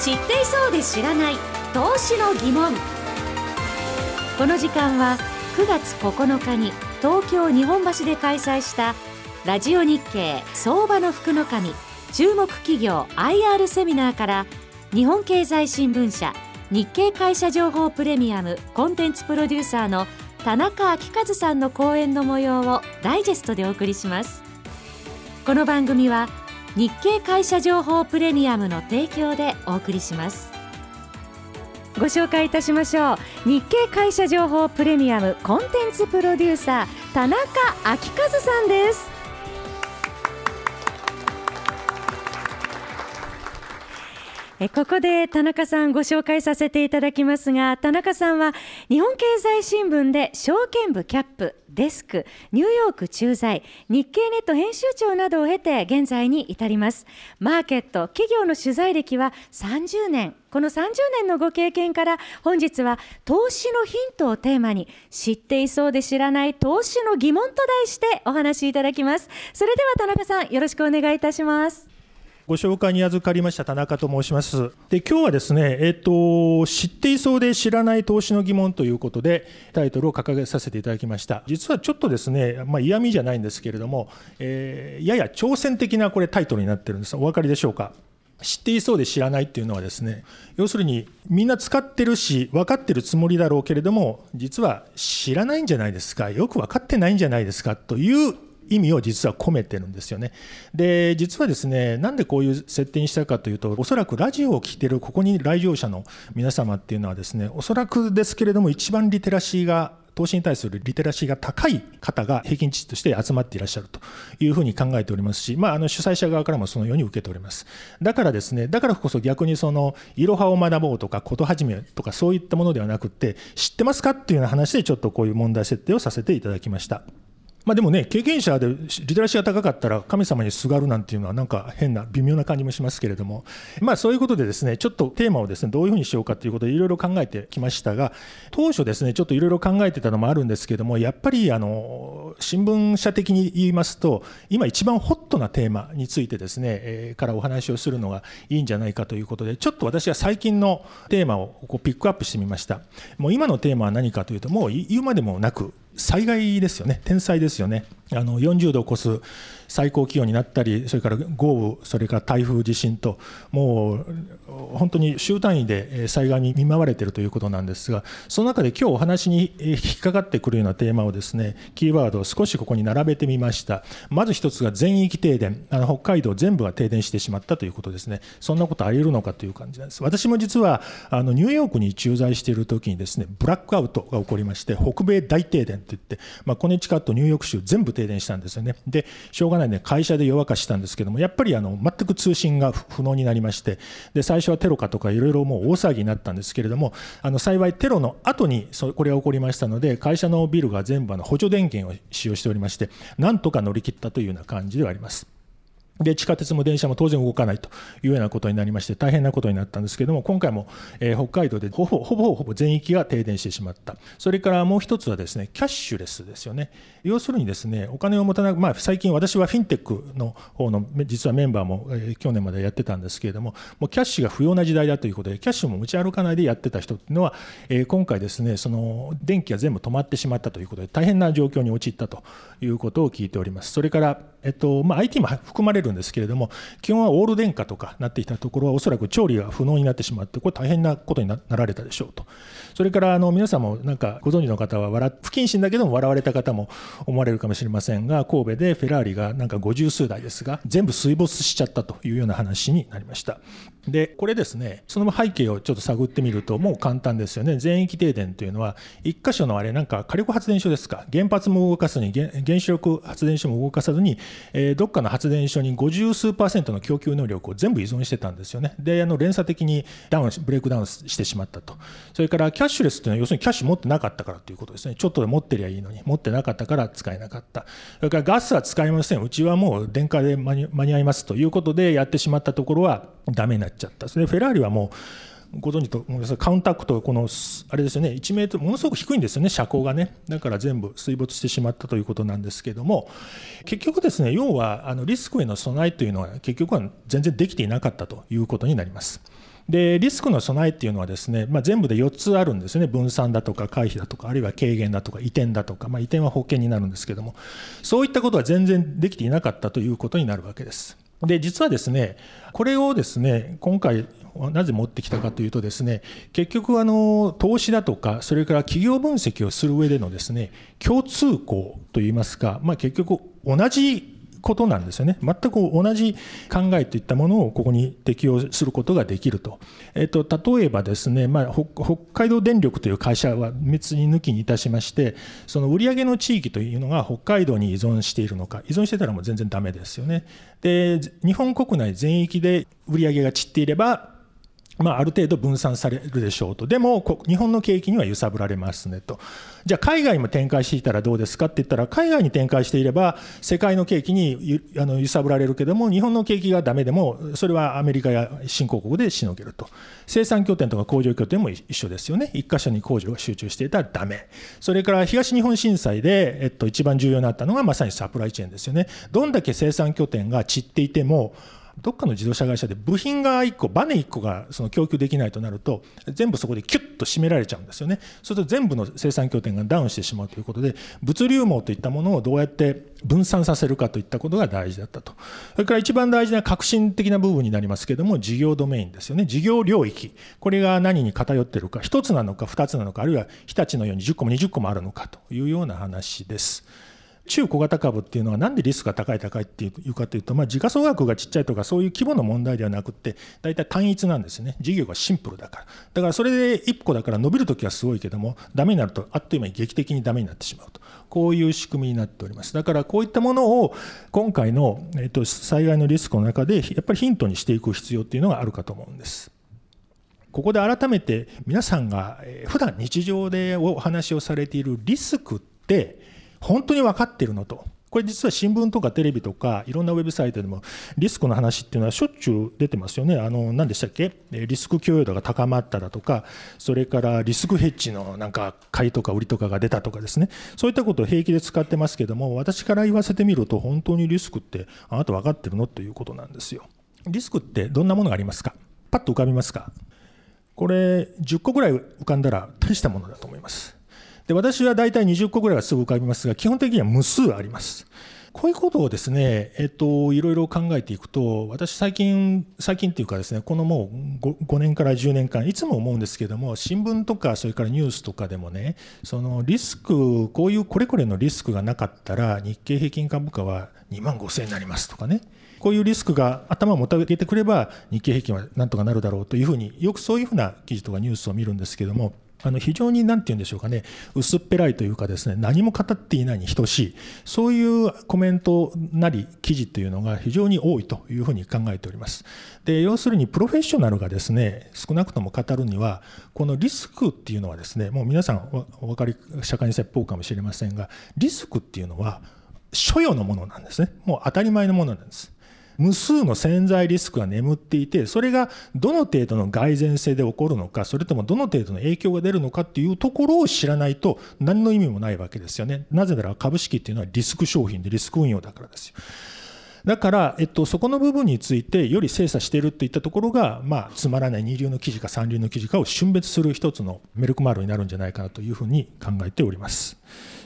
知っていそうで知らない投資の疑問。この時間は9月9日に東京日本橋で開催したラジオ日経相場の福の神注目企業 IR セミナーから日本経済新聞社日経会社情報プレミアムコンテンツプロデューサーの田中昭和さんの講演の模様をダイジェストでお送りします。この番組は日経会社情報プレミアムの提供でお送りします。ご紹介いたしましょう。日経会社情報プレミアムコンテンツプロデューサー田中昭和さんです。えここで田中さんご紹介させていただきますが田中さんは日本経済新聞で証券部キャップデスクニューヨーク駐在日経ネット編集長などを経て現在に至ります。マーケット企業の取材歴は30年。この30年のご経験から本日は投資のヒントをテーマに知っていそうで知らない投資の疑問と題してお話しいただきます。それでは田中さんよろしくお願いいたします。ご紹介に預かりました田中と申します。で、今日はですね、えっ、と、知っていそうで知らない投資の疑問ということで、タイトルを掲げさせていただきました。実はちょっとですね、まあ、嫌味じゃないんですけれども、えー、やや挑戦的なこれタイトルになってるんです。お分かりでしょうか？知っていそうで知らないっていうのはですね要するにみんな使ってるし分かってるつもりだろうけれども実は知らないんじゃないですか？よく分かってないんじゃないですか？という意味を実は込めてるんですよね。で、実はですね、なんでこういう設定にしたかというと、おそらくラジオを聴いてるここに来場者の皆様っていうのはですね、おそらくですけれども、一番リテラシーが投資に対するリテラシーが高い方が平均値として集まっていらっしゃるというふうに考えておりますし、まあ、あの主催者側からもそのように受けております。だからですね、だからこそ逆にその、いろはを学ぼうとか、ことはじめとか、そういったものではなくて、知ってますかっていうような話で、ちょっとこういう問題設定をさせていただきました。まあ、でもね、経験者でリテラシーが高かったら、神様にすがるなんていうのは、なんか変な、微妙な感じもしますけれども、まあ、そういうことで、ですねちょっとテーマをですねどういうふうにしようかということで、いろいろ考えてきましたが、当初、ですねちょっといろいろ考えてたのもあるんですけども、やっぱりあの新聞社的に言いますと、今、一番ホットなテーマについてですね、えー、からお話をするのがいいんじゃないかということで、ちょっと私は最近のテーマをこうピックアップしてみました。もう今のテーマは何かというと、もう言うまでもなく、災害ですよね、天災ですよね。あの40度を超す最高気温になったり、それから豪雨、それから台風、地震と、もう本当に週単位で災害に見舞われているということなんですが、その中で今日お話に引っかかってくるようなテーマをですね、キーワードを少しここに並べてみました。まず一つが全域停電、あの北海道全部が停電してしまったということですね。そんなことあり得るのかという感じなんです。私も実はあのニューヨークに駐在している時にですね、ブラックアウトが起こりまして、北米大停電といって、まあ、コネチカット、ニューヨーク州全部停電したんですよね。で、しょうがないんで、会社で夜明かしたんですけども、やっぱりあの全く通信が不能になりまして、で最初はテロかとかいろいろもう大騒ぎになったんですけれども、あの幸いテロの後にそこれが起こりましたので、会社のビルが全部あの補助電源を使用しておりまして、なんとか乗り切ったというような感じではあります。で、地下鉄も電車も当然動かないというようなことになりまして、大変なことになったんですけれども、今回も、えー、北海道でほぼほぼほぼ全域が停電してしまった。それからもう一つはですね、キャッシュレスですよね。要するにですね、お金を持たなく、まあ、最近私はフィンテックの方の、実はメンバーも、えー、去年までやってたんですけれども、もうキャッシュが不要な時代だということで、キャッシュも持ち歩かないでやってた人っていうのは、えー、今回ですね、その電気が全部止まってしまったということで、大変な状況に陥ったということを聞いております。それから、えっとまあ、IT も含まれるんですけれども、基本はオール電化とかなってきたところは、おそらく調理が不能になってしまって、これ大変なことになられたでしょうと。それからあの皆さんもなんかご存知の方は笑不謹慎だけども笑われた方も思われるかもしれませんが、神戸でフェラーリがなんか50数台ですが、全部水没しちゃったというような話になりました。で、これですね、その背景をちょっと探ってみると、もう簡単ですよね。全域停電というのは、1箇所のあれ、なんか火力発電所ですか、原発も動かずに、原子力発電所も動かさずに、えー、どっかの発電所に50数パーセントの供給能力を全部依存してたんですよね。で、あの連鎖的にダウン、ブレイクダウンしてしまったと。それからキャッシュレスというのは、要するにキャッシュ持ってなかったからということですね。ちょっとで持ってりゃいいのに、持ってなかったから使えなかった。それからガスは使いません。うちはもう電化で間に合いますということでやってしまったところは、ダメになっちゃった。それでフェラーリはもうご存知と思いますカウンタックとこのあれですよね1メートルものすごく低いんですよね車高がねだから全部水没してしまったということなんですけども結局ですね要はあのリスクへの備えというのは結局は全然できていなかったということになります。でリスクの備えっていうのはですね、まあ、全部で4つあるんですね分散だとか回避だとかあるいは軽減だとか移転だとか、まあ、移転は保険になるんですけどもそういったことは全然できていなかったということになるわけです。で実はですねこれをですね今回なぜ持ってきたかというとですね結局あの投資だとかそれから企業分析をする上でのですね共通項といいますか、まあ、結局同じことなんですよね。全く同じ考えといったものをここに適用することができると。えっと、例えばですね、まあ、北海道電力という会社は別に抜きにいたしまして、その売上の地域というのが北海道に依存しているのか、依存してたらもう全然ダメですよね。で、日本国内全域で売上が散っていれば、まあ、ある程度分散されるでしょうと、でも日本の景気には揺さぶられますねと、じゃあ、海外も展開していたらどうですかって言ったら、海外に展開していれば、世界の景気に揺さぶられるけども、日本の景気がだめでも、それはアメリカや新興国でしのげると、生産拠点とか工場拠点も一緒ですよね、一箇所に工場が集中していたらだめ、それから東日本震災で、えっと、一番重要になったのがまさにサプライチェーンですよね。どんだけ生産拠点が散っていてもどっかの自動車会社で部品が1個、バネ1個がその供給できないとなると、全部そこでキュッと締められちゃうんですよね。そうすると全部の生産拠点がダウンしてしまうということで、物流網といったものをどうやって分散させるかといったことが大事だったと。それから一番大事な革新的な部分になりますけれども、事業ドメインですよね。事業領域。これが何に偏っているか、1つなのか2つなのか、あるいは日立のように10個も20個もあるのかというような話です。中小型株っていうのはなんでリスクが高い高いっていうかというと、まあ、時価総額がちっちゃいとかそういう規模の問題ではなくて大体単一なんですね。事業がシンプルだから。だからそれで1個だから伸びるときはすごいけどもダメになるとあっという間に劇的にダメになってしまうと。こういう仕組みになっております。だからこういったものを今回の、えっと、災害のリスクの中でやっぱりヒントにしていく必要っていうのがあるかと思うんです。ここで改めて皆さんが普段日常でお話をされているリスクって本当に分かってるのと。これ実は新聞とかテレビとかいろんなウェブサイトでもリスクの話っていうのはしょっちゅう出てますよね。あの何でしたっけ？リスク許容度が高まっただとかそれからリスクヘッジのなんか買いとか売りとかが出たとかですねそういったことを平気で使ってますけども私から言わせてみると本当にリスクってあなた分かってるのということなんですよ。リスクってどんなものがありますか？パッと浮かびますか？これ10個ぐらい浮かんだら大したものだと思います。で私は大体20個ぐらいはすぐ浮かびますが、基本的には無数あります。こういうことをですね、えっと、いろいろ考えていくと、私最近、最近っていうかですね、このもう 5, 5年から10年間、いつも思うんですけども、新聞とか、それからニュースとかでもね、そのリスク、こういうこれこれのリスクがなかったら、日経平均株価は2万5000円になりますとかね、こういうリスクが頭をもたげてくれば、日経平均はなんとかなるだろうというふうに、よくそういうふうな記事とかニュースを見るんですけども、あの非常に何て言うんでしょうかね、薄っぺらいというかですね、何も語っていないに等しい、そういうコメントなり記事というのが非常に多いというふうに考えております。で、要するにプロフェッショナルがですね、少なくとも語るには、このリスクっていうのはですね、もう皆さんお分かり、社会に説法かもしれませんが、リスクっていうのは、所与のものなんですね。もう当たり前のものなんです。無数の潜在リスクが眠っていて、それがどの程度の蓋然性で起こるのか、それともどの程度の影響が出るのかっていうところを知らないと何の意味もないわけですよね。なぜなら株式っていうのはリスク商品でリスク運用だからですよ。だから、えっと、そこの部分についてより精査しているといったところが、まあ、つまらない二流の記事か三流の記事かを峻別する一つのメルクマールになるんじゃないかなというふうに考えております。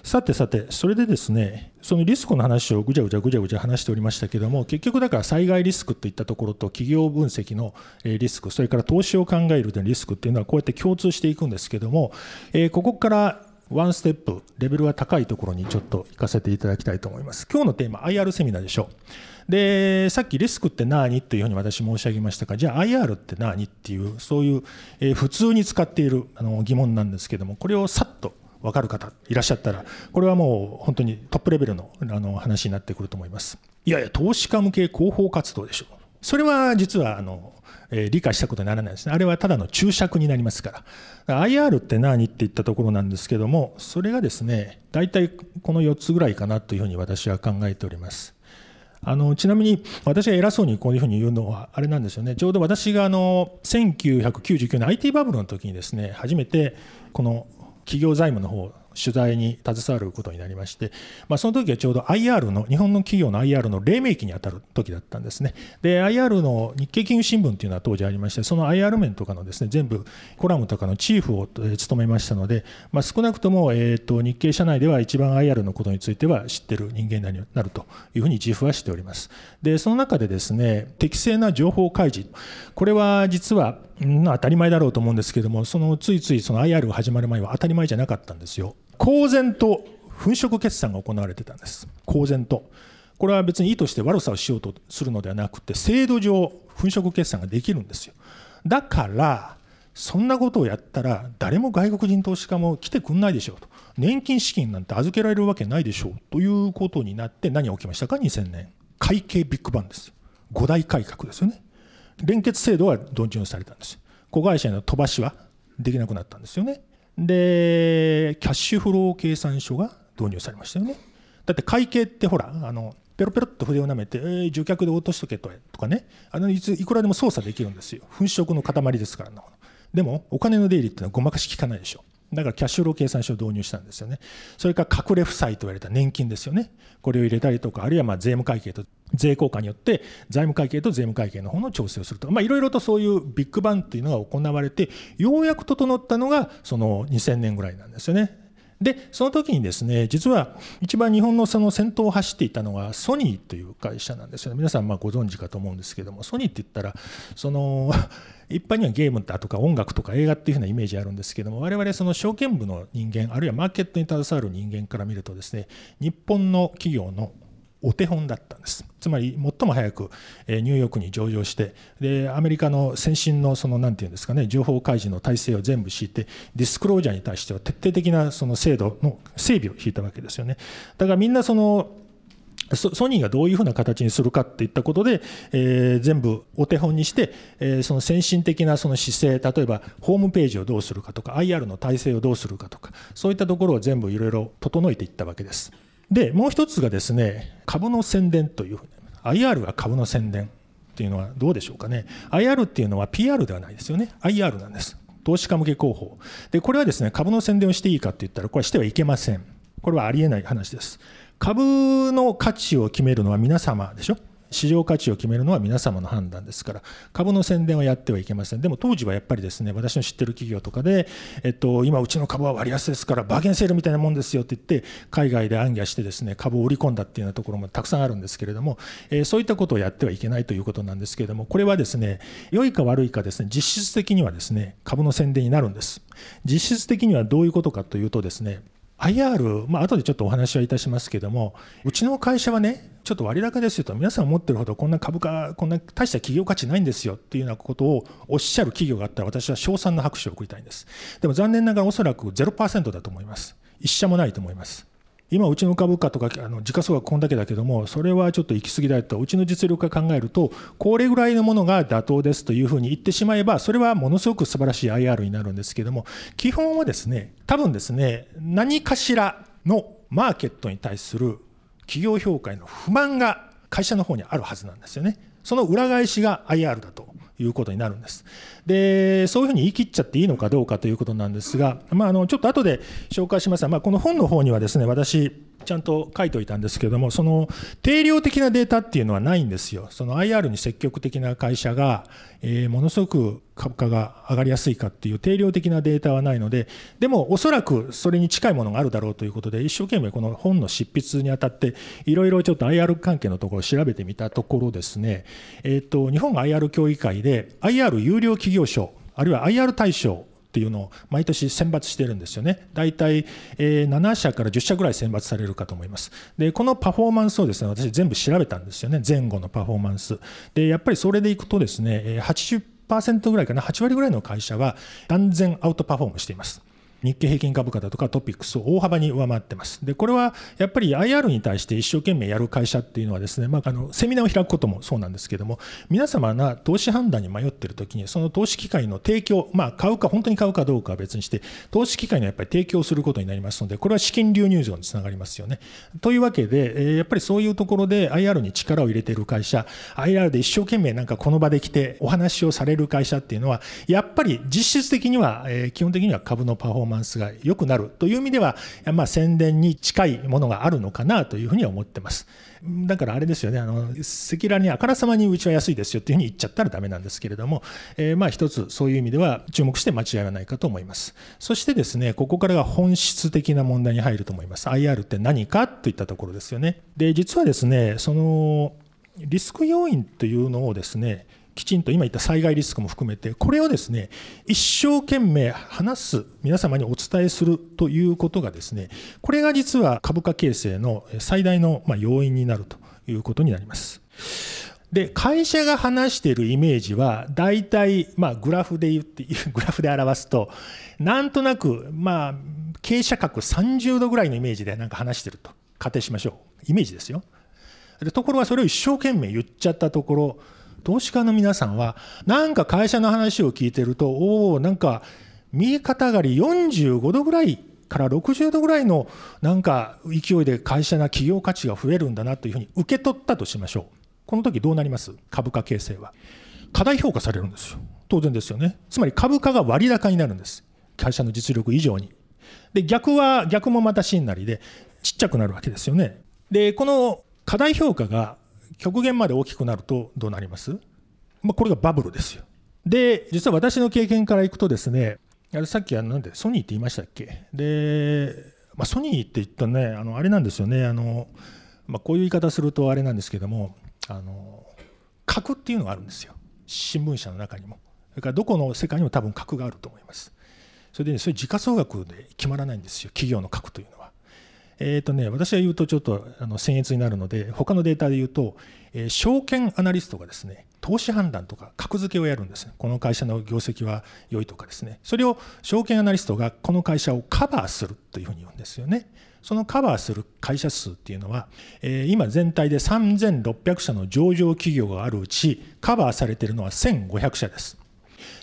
さてさて、それでですね、そのリスクの話をぐちゃぐちゃぐちゃぐちゃ話しておりましたけども、結局だから災害リスクといったところと企業分析のリスク、それから投資を考えるリスクっていうのはこうやって共通していくんですけども、えここからワンステップ、レベルが高いところにちょっと行かせていただきたいと思います。今日のテーマ、IR セミナーでしょう。で、さっきリスクって何っていうふうに私申し上げましたが、じゃあ IR って何っていう、そういう、え普通に使っているあの疑問なんですけども、これをさっと分かる方いらっしゃったら、これはもう本当にトップレベルのあの話になってくると思います。いやいや、投資家向け広報活動でしょう。それは実はあの、えー、理解したことにならないですね。あれはただの注釈になりますから。IR って何って言ったところなんですけども、それがですね、大体この4つぐらいかなというふうに私は考えております。あのちなみに私が偉そうにこういうふうに言うのはあれなんですよねちょうど私があの1999年 IT バブルの時にですね初めてこの企業財務の方取材に携わることになりまして、まあ、その時はちょうど IR の、日本の企業の IR の黎明期に当たる時だったんですね。で、IR の日経金融新聞というのは当時ありまして、その IR 面とかのですね、全部コラムとかのチーフを務めましたので、まあ、少なくとも、えーと、日経社内では一番 IR のことについては知ってる人間になるというふうに自負はしております。で、その中でですね、適正な情報開示、これは実は、当たり前だろうと思うんですけども、そのついついその IR が始まる前は当たり前じゃなかったんですよ。公然と粉飾決算が行われてたんです。公然と。これは別に意図して悪さをしようとするのではなくて、制度上、粉飾決算ができるんですよ。だから、そんなことをやったら、誰も外国人投資家も来てくんないでしょうと。年金資金なんて預けられるわけないでしょうということになって、何が起きましたか、2000年。会計ビッグバンです。5大改革ですよね。連結制度は導入されたんです。子会社への飛ばしはできなくなったんですよね。で、キャッシュフロー計算書が導入されましたよね。だって会計ってほら、あのペロペロっと筆をなめて、えー、受客で落としとけとかね、あのいついくらでも操作できるんですよ。粉飾の塊ですからな。でも、お金の出入りってのはごまかし効かないでしょ。だからキャッシュフロー計算書を導入したんですよね。それから隠れ負債と言われた年金ですよね。これを入れたりとか、あるいはま税務会計と税効果によって財務会計と税務会計の方の調整をするとか、いろいろとそういうビッグバンっていうのが行われて、ようやく整ったのがその2000年ぐらいなんですよね。で、その時にですね、実は一番日本のその先頭を走っていたのがソニーという会社なんですよね。皆さんまご存知かと思うんですけども、ソニーって言ったら、その 一般にはゲームだとか音楽とか映画っていうふうなイメージあるんですけども、我々その証券部の人間、あるいはマーケットに携わる人間から見るとですね、日本の企業のお手本だったんです。つまり最も早くニューヨークに上場してでアメリカの先進のその何て言うんですかね情報開示の体制を全部敷いてディスクロージャーに対しては徹底的なその制度の整備を引いたわけですよね。だからみんなそのソニーがどういうふうな形にするかっていったことで、えー、全部お手本にして、えー、その先進的なその姿勢例えばホームページをどうするかとか IR の体制をどうするかとかそういったところを全部いろいろ整えていったわけです。で、もう一つがですね、株の宣伝というふうに、IR は株の宣伝っていうのはどうでしょうかね。IR っていうのは PR ではないですよね。IR なんです。投資家向け広報。で、これはですね、株の宣伝をしていいかって言ったら、これはしてはいけません。これはありえない話です。株の価値を決めるのは皆様でしょ。市場価値を決めるのは皆様の判断ですから、株の宣伝はやってはいけません。でも当時はやっぱりですね、私の知ってる企業とかで、えっと、今うちの株は割安ですから、バーゲンセールみたいなもんですよって言って、海外で暗記してですね、株を売り込んだっていうようなところもたくさんあるんですけれども、え、そういったことをやってはいけないということなんですけれども、これはですね、良いか悪いかですね、実質的にはですね、株の宣伝になるんです。実質的にはどういうことかというとですね、IR、まあ後でちょっとお話はいたしますけども、うちの会社はね、ちょっと割高ですよと、皆さん思ってるほどこんな株価、こんな大した企業価値ないんですよっていうようなことをおっしゃる企業があったら、私は賞賛の拍手を送りたいんです。でも残念ながらおそらく0%だと思います。一社もないと思います。今、うちの株価とかあの時価総額こんだけだけども、それはちょっと行き過ぎだと、うちの実力が考えると、これぐらいのものが妥当ですというふうに言ってしまえば、それはものすごく素晴らしい IR になるんですけども、基本はですね、多分ですね、何かしらのマーケットに対する企業評価への不満が会社の方にあるはずなんですよね。その裏返しが IR だということになるんです。で、そういうふうに言い切っちゃっていいのかどうかということなんですが、まあ、あのちょっと後で紹介しますが、まあ、この本の方にはですね、私、ちゃんと書いておいたんですけども、その定量的なデータっていうのはないんですよ。その IR に積極的な会社が、えー、ものすごく株価が上がりやすいかっていう定量的なデータはないので、でもおそらくそれに近いものがあるだろうということで、一生懸命この本の執筆にあたって、いろいろちょっと IR 関係のところを調べてみたところですね、えーと、日本 IR 協議会で IR 有料企業賞、あるいは IR 大賞っていうのを毎年選抜してるんですよね。大体、え7社から10社ぐらい選抜されるかと思います。で、このパフォーマンスをですね、私全部調べたんですよね。前後のパフォーマンス。で、やっぱりそれでいくとですね、80%ぐらいかな、8割ぐらいの会社は断然アウトパフォームしています。日経平均株価だとかトピックスを大幅に上回ってます。で、これはやっぱり IR に対して一生懸命やる会社っていうのはですね、まあ、あのセミナーを開くこともそうなんですけども、皆様が投資判断に迷っているときに、その投資機会の提供、まあ、買うか、本当に買うかどうかは別にして、投資機会のやっぱり提供することになりますので、これは資金流入場につながりますよね。というわけで、やっぱりそういうところで IR に力を入れている会社、IR で一生懸命なんかこの場で来てお話をされる会社っていうのは、やっぱり実質的には、基本的には株のパフォーマンスマンスが良くなるという意味では、まあ、宣伝に近いものがあるのかなというふうには思ってます。だからあれですよね、あの赤裸々にあからさまにうちは安いですよっていうふうに言っちゃったらだめなんですけれども、えー、まあ一つそういう意味では注目して間違いはないかと思います。そしてですね、ここからが本質的な問題に入ると思います。IR って何かといったところですよね。で、実はですね、そのリスク要因というのをですね、きちんと今言った災害リスクも含めて、これをですね、一生懸命話す、皆様にお伝えするということがですね、これが実は株価形成の最大の要因になるということになります。で、会社が話しているイメージは、大体、まあ、グラフで言って、グラフで表すと、なんとなく、まあ、傾斜角30度ぐらいのイメージでなんか話してると仮定しましょう。イメージですよ。でところがそれを一生懸命言っちゃったところ、投資家の皆さんは、なんか会社の話を聞いてると、おお、なんか右肩上がり45度ぐらいから60度ぐらいのなんか勢いで会社な企業価値が増えるんだなというふうに受け取ったとしましょう。この時どうなります？株価形成は。過大評価されるんですよ。当然ですよね。つまり株価が割高になるんです。会社の実力以上に。で、逆は、逆もまた真なりで、ちっちゃくなるわけですよね。で、この過大評価が極限まで大きくなるとどうなります、まあ、これがバブルですよ。で、実は私の経験からいくとですね、あれさっきあのなんでソニーって言いましたっけ？で、まあ、ソニーって言ったね、あのあれなんですよね、あのまあ、こういう言い方するとあれなんですけども、あの核っていうのがあるんですよ、新聞社の中にも。それからどこの世界にも多分核があると思います。それで、ね、それ時価総額で決まらないんですよ、企業の核というのは。えーとね、私が言うとちょっとあの僭越になるので、他のデータで言うと、えー、証券アナリストがですね、投資判断とか格付けをやるんですね。この会社の業績は良いとかですね。それを証券アナリストがこの会社をカバーするというふうに言うんですよね。そのカバーする会社数っていうのは、えー、今全体で3600社の上場企業があるうち、カバーされているのは1500社です。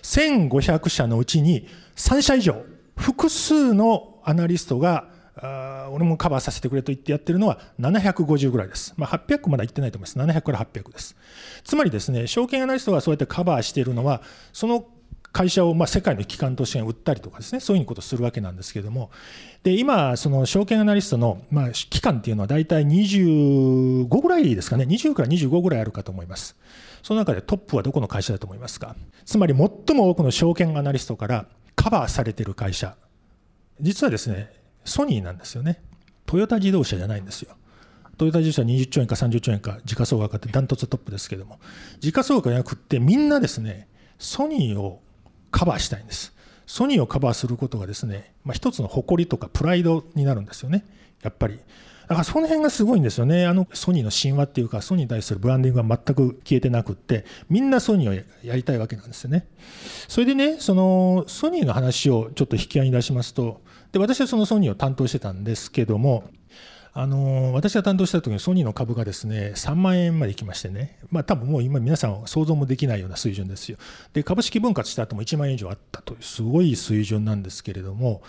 1500社のうちに3社以上、複数のアナリストがあ俺もカバーさせてくれと言ってやってるのは750ぐらいです。まあ、800まだ言ってないと思います。700から800です。つまりですね、証券アナリストがそうやってカバーしているのは、その会社をまあ世界の機関として売ったりとかですね、そういうことをするわけなんですけれども、で今、その証券アナリストのまあ期間っていうのは大体25ぐらいですかね、20から25ぐらいあるかと思います。その中でトップはどこの会社だと思いますか？つまり最も多くの証券アナリストからカバーされている会社、実はですね、ソニーなんですよね。トヨタ自動車じゃないんですよ。トヨタ自動車20兆円か30兆円か時価総額ってダントツトップですけども、時価総額じゃなくってみんなですね、ソニーをカバーしたいんです。ソニーをカバーすることがですね、まあ、一つの誇りとかプライドになるんですよね、やっぱり。だからその辺がすごいんですよね。あのソニーの神話っていうか、ソニーに対するブランディングが全く消えてなくって、みんなソニーをやりたいわけなんですよね。それでね、そのソニーの話をちょっと引き合いに出しますと、で私はそのソニーを担当してたんですけども、あの私が担当した時にソニーの株がですね3万円まで行きましてね、まあ多分もう今皆さん想像もできないような水準ですよ。で株式分割した後も1万円以上あったというすごい水準なんですけれども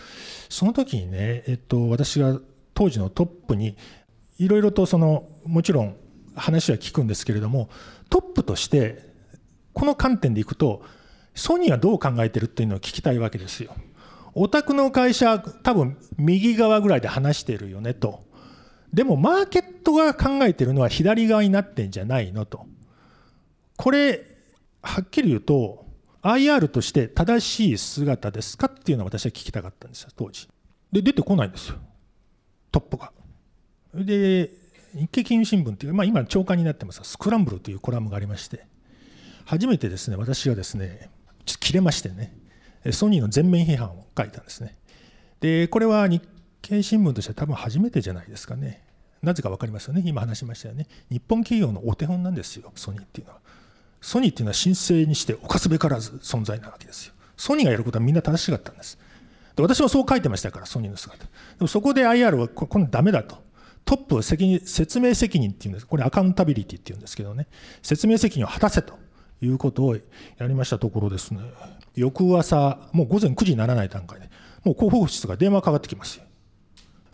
その時にね、えっと、私が当時のトップにいろいろとそのもちろん話は聞くんですけれどもトップとしてこの観点でいくとソニーはどう考えてるっていうのを聞きたいわけですよ。お宅の会社多分右側ぐらいで話してるよねと。でもマーケットが考えてるのは左側になってんじゃないのと。これ、はっきり言うと、IR として正しい姿ですかっていうのを私は聞きたかったんですよ、当時。で、出てこないんですよ、トップが。で、日経金融新聞っていう、まあ、今、長官になってますスクランブルというコラムがありまして、初めてですね、私がですね、ちょっと切れましてね、ソニーの全面批判を書いたんですね。で、これは日経新聞としては多分初めてじゃないですかね。なぜか分かりますよね。今話しましたよね。日本企業のお手本なんですよ、ソニーっていうのは。ソニーっていうのは申請にして犯すべからず存在なわけですよ。ソニーがやることはみんな正しかったんです。で私もそう書いてましたから、ソニーの姿。でもそこで IR はこれダメだと。トップは責任説明責任っていうんです。これアカウンタビリティっていうんですけどね。説明責任を果たせということをやりましたところですね。翌朝、もう午前9時にならない段階で、もう広報室が電話かかってきますよ。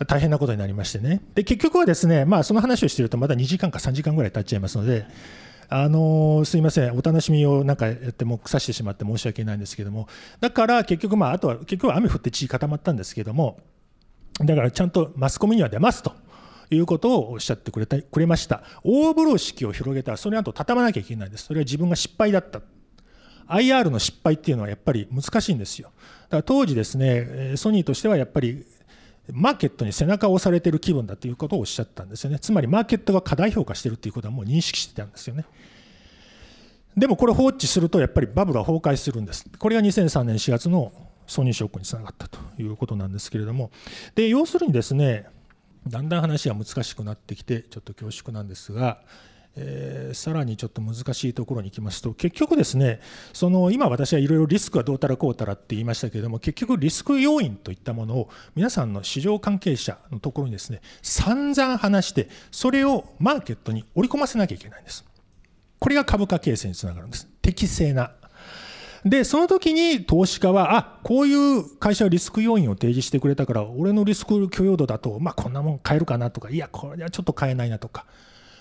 大変なことになりましてね。で、結局はですね、まあその話をしているとまだ2時間か3時間ぐらい経っちゃいますので、あのすいません、お楽しみをなんかやっても腐してしまって申し訳ないんですけども、だから結局、まあ、あとは結局は雨降って地固まったんですけども、だからちゃんとマスコミには出ますと。いうことをおっしゃってくれたくれました。大風呂敷を広げたら、その後畳まなきゃいけないんです。それは自分が失敗だった。IR の失敗っていうのはやっぱり難しいんですよ。だから当時ですね、ソニーとしてはやっぱりマーケットに背中を押されている気分だということをおっしゃったんですよね。つまりマーケットが過大評価しているということはもう認識してたんですよね。でもこれ放置するとやっぱりバブルは崩壊するんです。これが2003年4月のソニーショックにつながったということなんですけれども、で要するにですね、だんだん話が難しくなってきて、ちょっと恐縮なんですが、えー、さらにちょっと難しいところに行きますと、結局ですね、その今私はいろいろリスクはどうたらこうたらって言いましたけれども、結局リスク要因といったものを皆さんの市場関係者のところにですね、散々話して、それをマーケットに織り込ませなきゃいけないんです。これが株価形成につながるんです。適正な。で、その時に投資家は、あこういう会社はリスク要因を提示してくれたから、俺のリスク許容度だと、まあ、こんなもん買えるかなとか、いや、これはちょっと買えないなとか、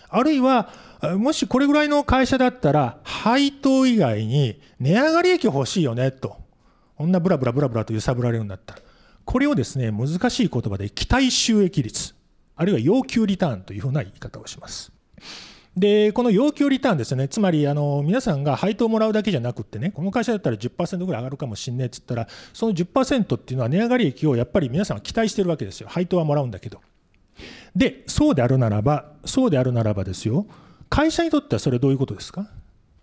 あるいは、もしこれぐらいの会社だったら、配当以外に値上がり益欲しいよねと、こんなブラブラブラブラと揺さぶられるんだったら、これをですね、難しい言葉で期待収益率、あるいは要求リターンというふうな言い方をします。で、この要求リターンですね、つまりあの皆さんが配当をもらうだけじゃなくってね、この会社だったら10%ぐらい上がるかもしんねえっつったら、その10%っていうのは値上がり益をやっぱり皆さんは期待してるわけですよ。配当はもらうんだけど。で、そうであるならば、そうであるならばですよ、会社にとってはそれどういうことですか？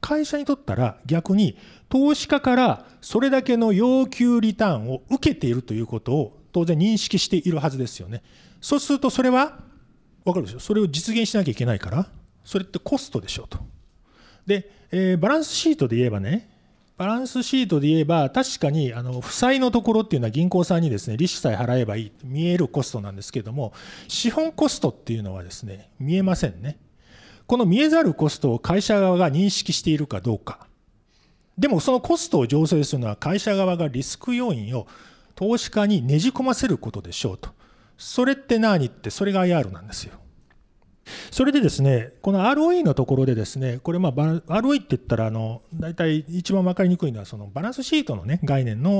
会社にとったら逆に投資家からそれだけの要求リターンを受けているということを当然認識しているはずですよね。そうするとそれは分かるでしょ？それを実現しなきゃいけないからそれってコストでしょうと。で、えー、バランスシートで言えばね、バランスシートで言えば、確かにあの負債のところっていうのは銀行さんにですね利子さえ払えばいい見えるコストなんですけれども、資本コストっていうのはですね見えませんね。この見えざるコストを会社側が認識しているかどうか。でもそのコストを醸成するのは会社側がリスク要因を投資家にねじ込ませることでしょうと。それって何って、それが IR なんですよ。それでですね、この ROE のところでですね、これまあ ROE って言ったらあの大体一番分かりにくいのはそのバランスシートのね概念の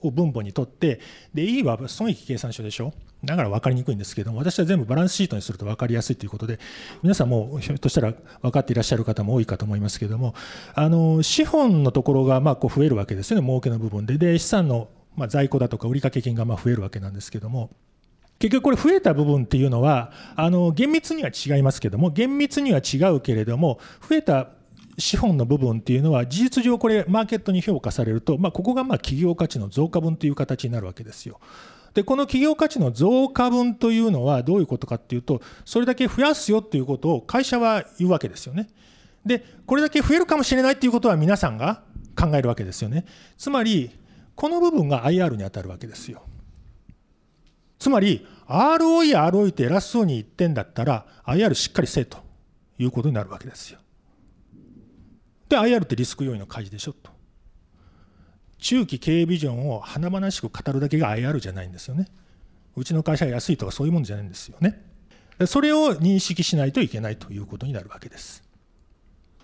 を分母にとって、で E は損益計算書でしょ？だから分かりにくいんですけども、私は全部バランスシートにすると分かりやすいということで、皆さんもひょっとしたら分かっていらっしゃる方も多いかと思いますけども、あの資本のところがまあこう増えるわけですよね、儲けの部分で。で、資産のまあ在庫だとか売掛金がまあ増えるわけなんですけども、結局これ増えた部分っていうのはあの厳密には違いますけども厳密には違うけれども増えた資本の部分っていうのは事実上これマーケットに評価されると、まあ、ここがまあ企業価値の増加分という形になるわけですよ。でこの企業価値の増加分というのはどういうことかっていうとそれだけ増やすよっていうことを会社は言うわけですよね。でこれだけ増えるかもしれないっていうことは皆さんが考えるわけですよね。つまりこの部分が IR に当たるわけですよ。つまり、ROE、ROE って偉そうに言ってんだったら、IR しっかりせえということになるわけですよ。で、IR ってリスク要因の開示でしょと。中期経営ビジョンを華々しく語るだけが IR じゃないんですよね。うちの会社は安いとかそういうもんじゃないんですよね。それを認識しないといけないということになるわけです。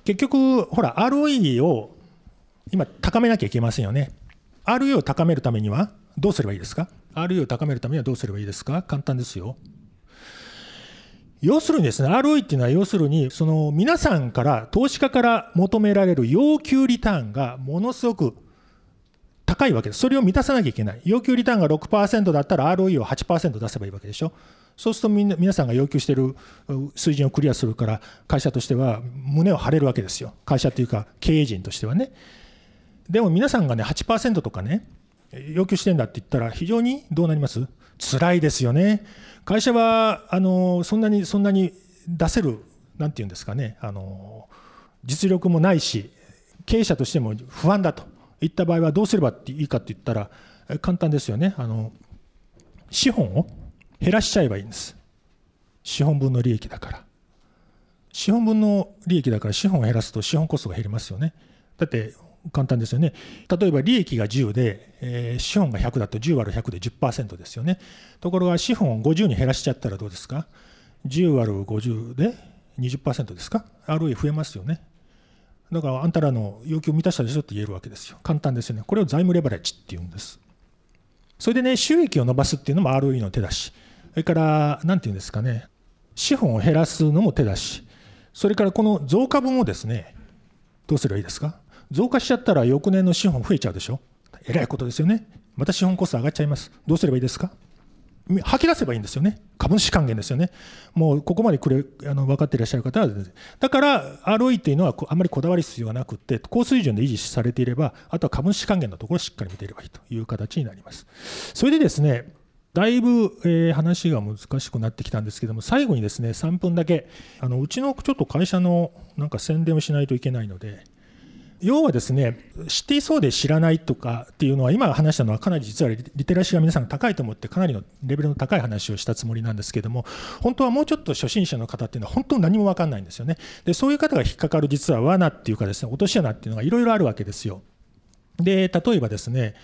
結局、ほら、ROE を今高めなきゃいけませんよね。ROE を高めるためにはどうすればいいですか？?ROE を高めるためにはどうすればいいですか？簡単ですよ。要するにですね、ROE っていうのは要するに、その皆さんから、投資家から求められる要求リターンがものすごく高いわけです。それを満たさなきゃいけない。要求リターンが6%だったら ROE を8%出せばいいわけでしょ？そうするとみんな皆さんが要求している水準をクリアするから、会社としては胸を張れるわけですよ。会社というか経営陣としてはね。でも皆さんがね、8%とかね、要求してんだって言ったら、非常にどうなります？辛いですよね。会社はあのそんなにそんなに出せる、なんていうんですかね、あの実力もないし、経営者としても不安だと。いった場合はどうすればいいかって言ったら、簡単ですよね。あの資本を減らしちゃえばいいんです。資本分の利益だから。資本分の利益だから資本を減らすと資本コストが減りますよね。だって簡単ですよね。例えば利益が10で、えー、資本が100だと10割る100で10%ですよね。ところが資本を50に減らしちゃったらどうですか？10割る50で20%ですか？ROE 増えますよね。だからあんたらの要求を満たしたでしょって言えるわけですよ。簡単ですよね。これを財務レバレッジっていうんです。それでね収益を伸ばすっていうのも ROE の手だし。それから何て言うんですかね。資本を減らすのも手だし。それからこの増加分をですねどうすればいいですか？増加しちゃったら翌年の資本増えちゃうでしょ？えらいことですよねまた資本コスト上がっちゃいますどうすればいいですか？吐き出せばいいんですよね。株主還元ですよね。もうここまでくれあの分かっていらっしゃる方は、だから ROE っていうのはあまりこだわり必要がなくて、高水準で維持されていれば、あとは株主還元のところをしっかり見ていればいいという形になります。それでですね、だいぶ、えー、話が難しくなってきたんですけども、最後にですね、3分だけ、あのうちのちょっと会社のなんか宣伝をしないといけないので、要はですね知っていそうで知らないとかっていうのは今話したのはかなり実はリテラシーが皆さん高いと思ってかなりのレベルの高い話をしたつもりなんですけども本当はもうちょっと初心者の方っていうのは本当に何も分かんないんですよね。でそういう方が引っかかる実は罠っていうかですね落とし穴っていうのがいろいろあるわけですよ。で例えばですね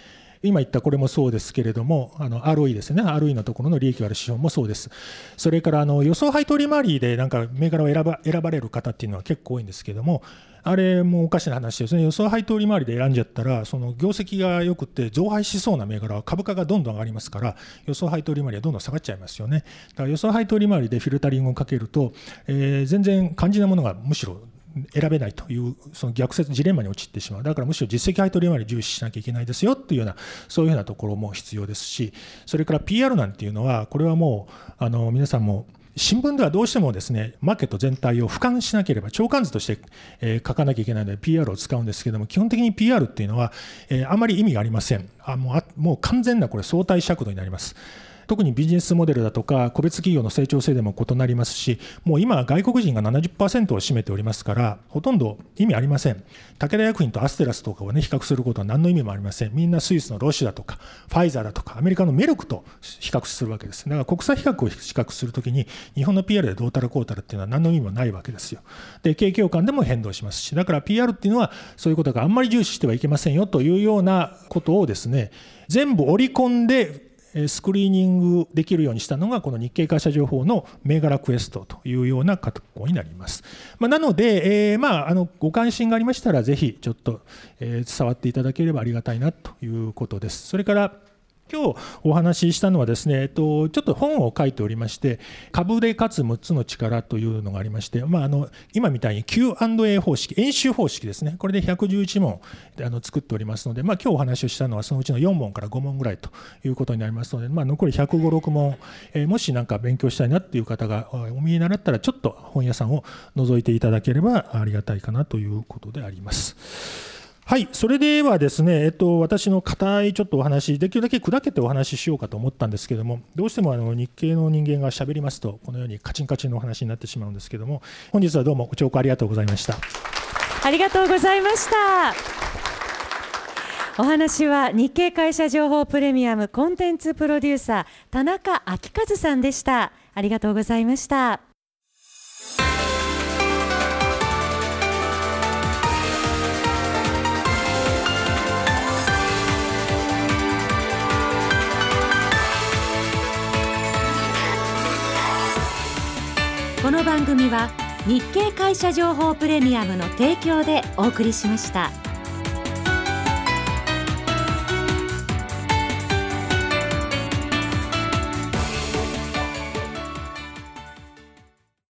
今言ったこれもそうですけれども、あの ROE ですね、ROE のところの利益割る資本もそうです。それからあの予想配当利回りでなんか銘柄を選ば選ばれる方っていうのは結構多いんですけども、あれもおかしな話ですね、予想配当利回りで選んじゃったら、その業績が良くて増配しそうな銘柄は株価がどんどん上がりますから、予想配当利回りはどんどん下がっちゃいますよね。だから予想配当利回りでフィルタリングをかけると、えー、全然肝心なものがむしろ選べないというその逆説ジレンマに陥ってしまうだからむしろ実績配当利回り重視しなきゃいけないですよというようなそういうようなところも必要ですしそれから PR なんていうのはこれはもうあの皆さんも新聞ではどうしてもですねマーケット全体を俯瞰しなければ長官図として、え、書かなきゃいけないので PR を使うんですけども基本的に PR っていうのは、え、あまり意味がありません。あもうあもう完全なこれ相対尺度になります。特にビジネスモデルだとか、個別企業の成長性でも異なりますし、もう今、外国人が70%を占めておりますから、ほとんど意味ありません。武田薬品とアステラスとかを、ね、比較することは何の意味もありません。みんなスイスのロシアとか、ファイザーだとか、アメリカのメルクと比較するわけです。だから国際比較を比較するときに、日本の PR でどうたらこうたらっていうのは何の意味もないわけですよ。で、景況感でも変動しますし、だから PR っていうのは、そういうことがあんまり重視してはいけませんよというようなことをですね、全部織り込んでスクリーニングできるようにしたのがこの日経会社情報の銘柄クエストというような格好になります。まあ、なので、えー、まあ、あのご関心がありましたらぜひちょっと、えー、伝わっていただければありがたいなということです。それから今日お話ししたのはですね、えっと、ちょっと本を書いておりまして、株で勝つ6つの力というのがありまして、まあ、あの今みたいに Q&A 方式、演習方式ですね、これで111問あの作っておりますので、まあ今日お話をしたのはそのうちの4問から5問ぐらいということになりますので、まあ、残り105、6問、えー、もし何か勉強したいなっていう方がお見えになったら、ちょっと本屋さんを覗いていただければありがたいかなということであります。はい、それではですね、えっと、私の硬いちょっとお話、できるだけ砕けてお話ししようかと思ったんですけども、どうしてもあの日系の人間がしゃべりますと、このようにカチンカチンのお話になってしまうんですけども、本日はどうもご聴講ありがとうございました。ありがとうございました。お話は日経会社情報プレミアムコンテンツプロデューサー田中昭和さんでした。ありがとうございました。の番組は日経会社情報プレミアムの提供でお送りしました。